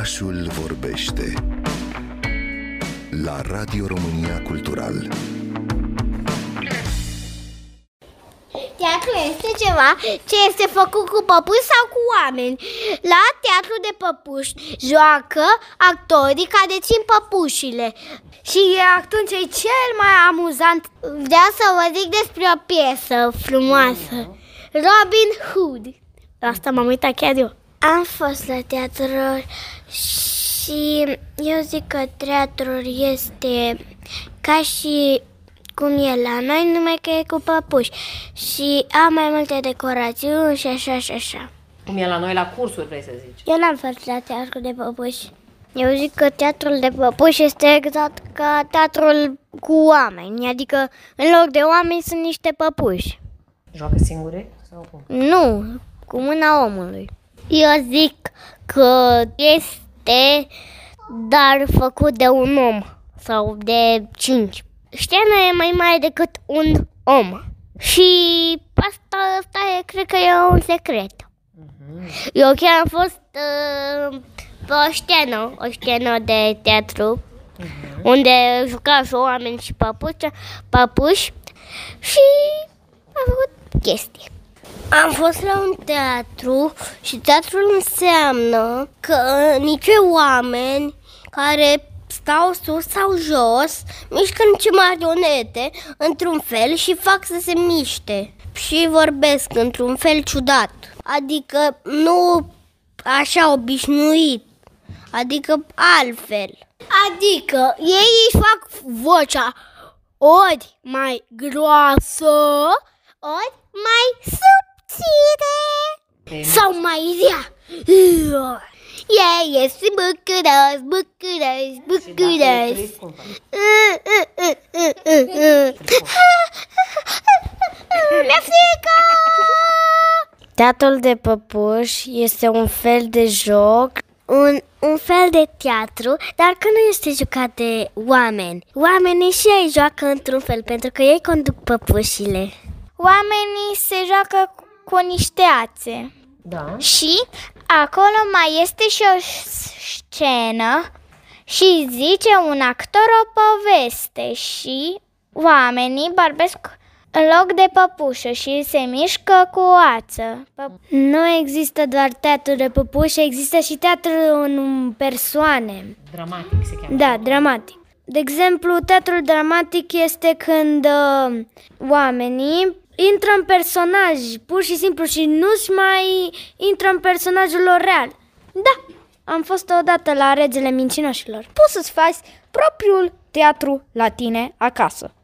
Orașul vorbește la Radio România Cultural. Teatru este ceva ce este făcut cu păpuși sau cu oameni. La teatru de păpuși joacă actorii care dețin păpușile. Și atunci e cel mai amuzant. Vreau să vă zic despre o piesă frumoasă. Robin Hood. La asta m-am uitat chiar eu. Am fost la teatru și eu zic că teatrul este ca și cum e la noi, numai că e cu păpuși și am mai multe decorațiuni și așa și așa. Cum e la noi la cursuri, vrei să zici? Eu n-am fost la teatru de păpuși. Eu zic că teatrul de păpuși este exact ca teatrul cu oameni, adică în loc de oameni sunt niște păpuși. Joacă singure sau cum? Nu, cu mâna omului. Eu zic că este dar făcut de un om sau de cinci. Scena e mai mare decât un om. Și asta, asta e, cred că e un secret. Eu chiar am fost uh, pe o scenă, o scenă de teatru, unde jucau și oameni și papuși, papuși și am făcut chestii. Am fost la un teatru și teatrul înseamnă că nici oameni care stau sus sau jos, mișcă niște marionete într-un fel și fac să se miște și vorbesc într-un fel ciudat. Adică nu așa obișnuit, adică altfel. Adică ei își fac vocea ori mai groasă, ori mai subțire sau mai rea. Ei este bucuros, bucuros, bucuros. Trist, cum faci? Mi-e frică! Teatrul de păpuși este un fel de joc, un, un fel de teatru, dar că nu este jucat de oameni. Oamenii și ei joacă într-un fel, pentru că ei conduc păpușile. Oamenii se joacă cu- cu niște ațe. Da. Și acolo mai este și o scenă și zice un actor o poveste și oamenii barbesc în loc de păpușă și se mișcă cu o ață. Nu există doar teatru de păpușă, există și teatru în persoane. Dramatic se cheamă. Da, dramatic. De exemplu, teatrul dramatic este când uh, oamenii intră în personaj, pur și simplu, și nu-și mai intră în personajul lor real. Da, am fost odată la Regele Mincinoșilor. Poți să-ți faci propriul teatru la tine acasă.